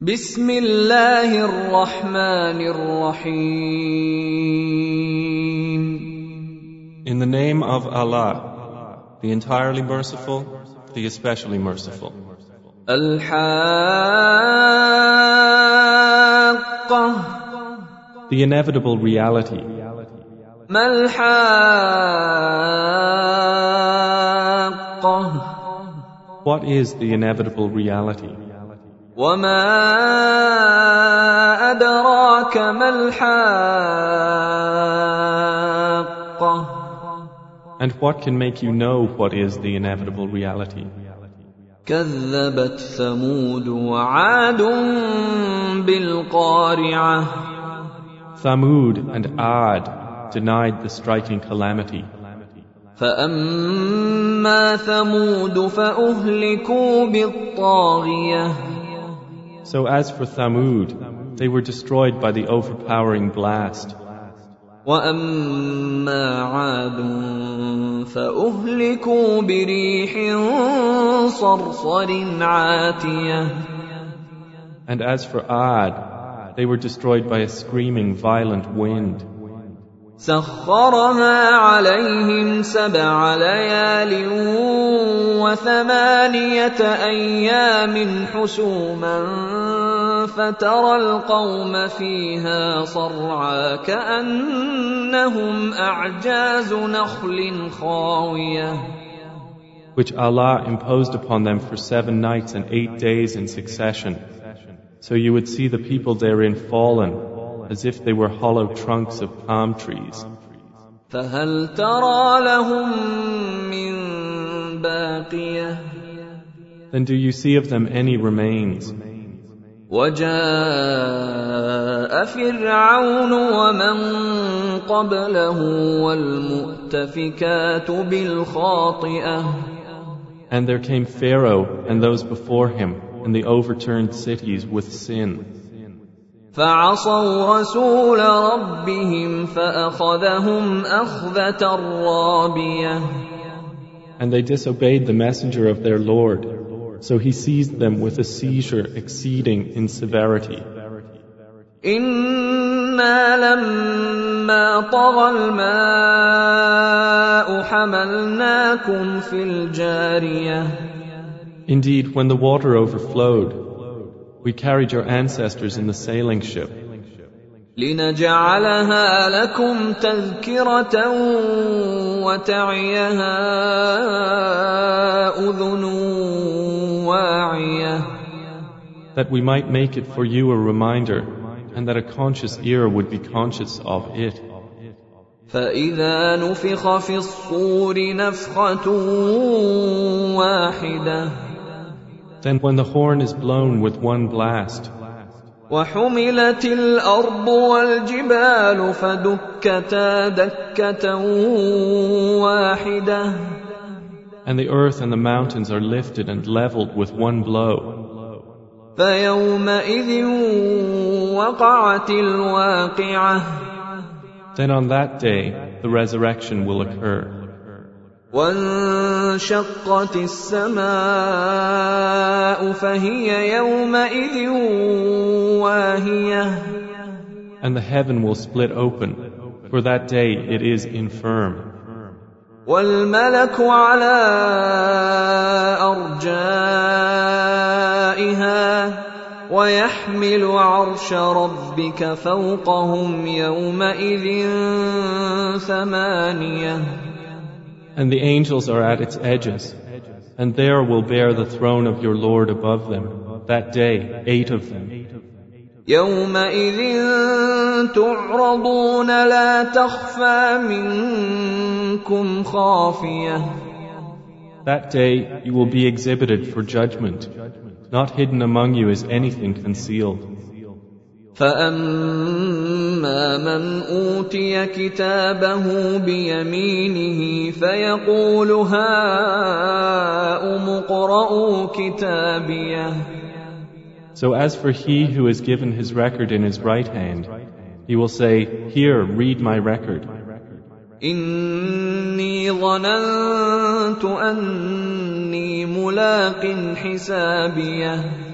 بسم الله الرحمن الرحيم In the name of Allah, the entirely merciful, the especially merciful. الحاقة The inevitable reality. ما الحاقة What is the inevitable reality? وما أدراك ما الحاقة And what can make you know what is the inevitable reality? كذبت ثمود وعاد بالقارعة Thamud and Ad denied the striking calamity. فأما ثمود فأهلكوا بالطاغية So as for Thamud, they were destroyed by the overpowering blast. وأما عاد فأهلكوا بريح صرصر عاتية And as for Ad, they were destroyed by a screaming violent wind. سخرها عليهم سبع ليال وثمانية أيام حسوما فترى القوم فيها صرعى كأنهم أعجاز نخل خاوية which Allah imposed upon them for seven nights and eight days in succession. So you would see the people therein fallen, as if they were hollow trunks of palm trees. فهل ترى لهم من باقية Then do you see of them any remains? وجاء فرعون ومن قبله والمؤتفكات بالخاطئة And there came Pharaoh and those before him, and the overturned cities with sin. فعصوا رسول ربهم فأخذهم أخذة رابية And they disobeyed the messenger of their Lord, so he seized them with a seizure exceeding in severity. إنا لما طغى الماء حملناكم في الجارية Indeed, when the water overflowed, we carried your ancestors in the sailing ship, لنجعلها لكم تذكرة وتعيها أذن واعية that we might make it for you a reminder, and that a conscious ear would be conscious of it. فإذا نفخ في الصور نفخة واحدة Then when the horn is blown with one blast, وحملت الأرض والجبال فدكتا دكة واحدة and the earth and the mountains are lifted and leveled with one blow, فيومئذ وقعت الواقعة then on that day the resurrection will occur. وانشقت السماء فهي يومئذ واهية And the heaven will split open. For that day it is infirm. والملك على أرجائها ويحمل عرش ربك فوقهم يومئذ ثمانية And the angels are at its edges. And there will bear the throne of your Lord above them. That day, eight of them. يومئذ تعرضون لا تخفى منكم خافية That day you will be exhibited for judgment. Not hidden among you is anything concealed. فأما من أوتي كتابه بيمينه فيقول هاؤم اقرءوا كتابيه So as for he who is given his record in his right hand, he will say, Here, read my record. إني ظننت أني ملاق حسابيه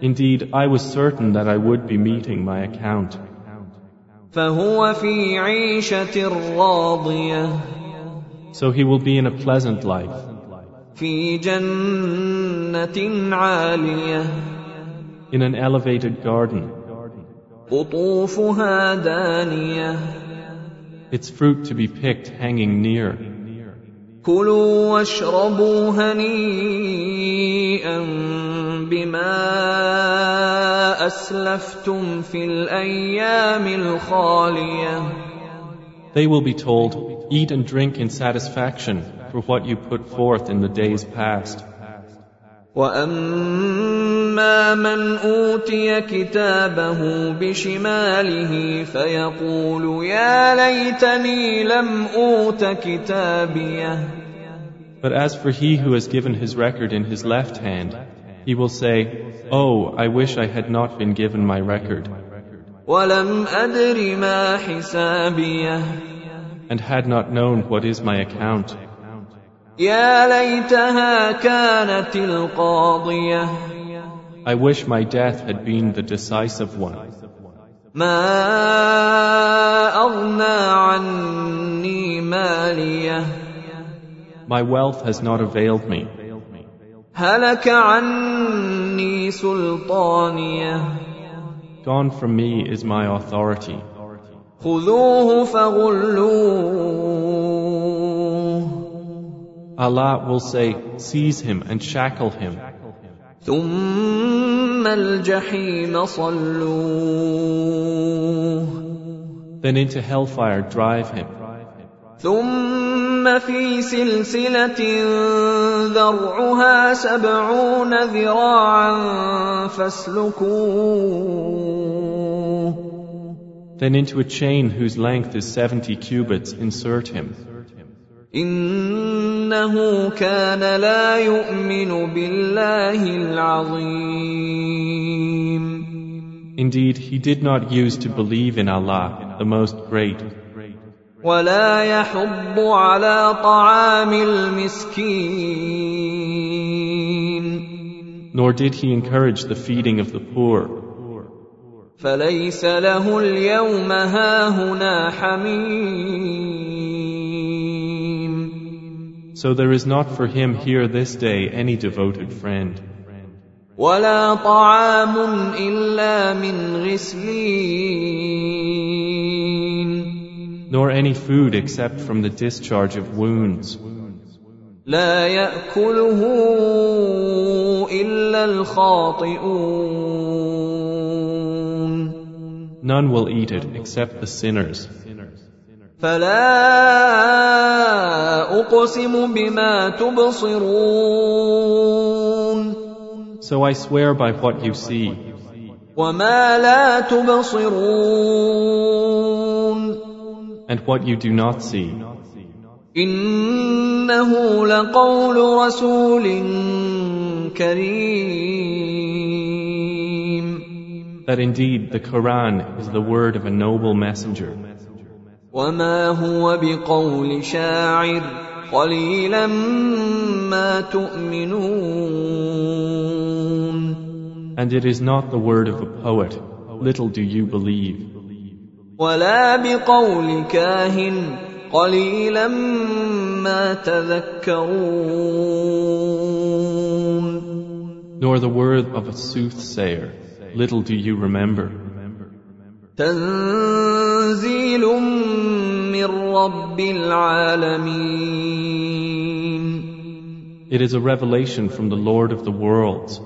Indeed, I was certain that I would be meeting my account. So he will be in a pleasant life. In an elevated garden. Its fruit to be picked hanging near. كلوا واشربوا هنيئا بما أسلفتم في الأيام الخالية They will be told, Eat and drink in satisfaction for what you put forth in the days past. واما من اوتي كتابه بشماله فيقول يا ليتني لم اوت كتابيه But as for he who has given his record in his left hand, he will say, Oh, I wish I had not been given my record, ولم ادر ما حسابيه and had not known what is my account. يا ليتها كانت القاضيه I wish my death had been the decisive one. ما اغنى عني ماليه My wealth has not availed me. هلك عني سلطانيه Gone from me is my authority. خذوه فغلوه Allah will say, Seize him and shackle him, ثم الجحيم صلوه then into hellfire drive him, ثم في سلسلة ذرعها سبعون ذراعا فاسلكوه then into a chain whose length is 70 cubits insert him. إنه كان لا يؤمن بالله العظيم Indeed, he did not use to believe in Allah, the Most Great, ولا يحض على طعام المسكين nor did he encourage the feeding of the poor. فليس له اليوم هاهنا حميم So there is not for him here this day any devoted friend, ولا طعام الا من غسلين nor any food except from the discharge of wounds. لا ياكله الا الخاطئون None will eat it except the sinners. فلا اقسم بما تبصرون So I swear by what you see, وما لا تبصرون and what you do not see, انه لقول رسول كريم that indeed the Quran is the word of a noble messenger, وما هو بقول شاعر قليلا ما تؤمنون and it is not the word of a poet. Little do you believe. ولا بقول كاهن قليلا ما تذكرون nor the word of a soothsayer. Little do you remember. تنزيل من رب العالمين It is a revelation from the Lord of the worlds.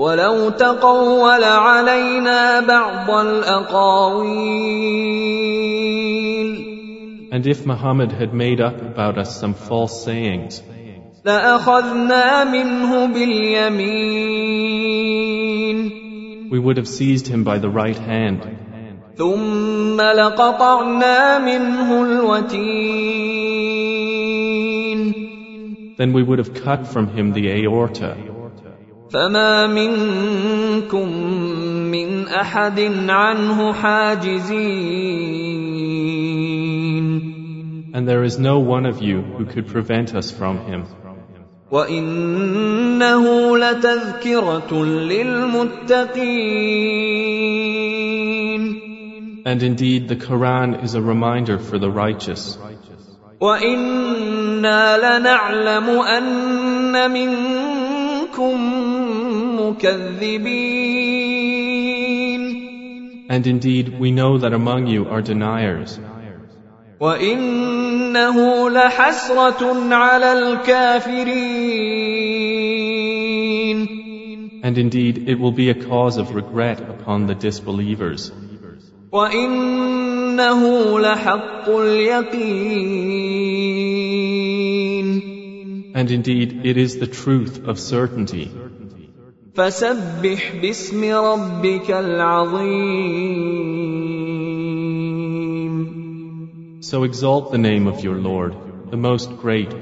ولو تقول علينا بعض الأقاويل And if Muhammad had made up about us some false sayings, لأخذنا منه باليمين we would have seized him by the right hand, ثم لقطعنا منه الوتين then we would have cut from him the aorta, فما منكم من أحد عنه حاجزين and there is no one of you who could prevent us from him. وانه لتذكره للمتقين And indeed, the Quran is a reminder for the righteous. وانا لنعلم ان منكم مكذبين And indeed, we know that among you are deniers. وانه لحسره على الكافرين And indeed, it will be a cause of regret upon the disbelievers. وانه لحق اليقين And indeed, it is the truth of certainty. فسبح باسم ربك العظيم So exalt the name of your Lord, the most great,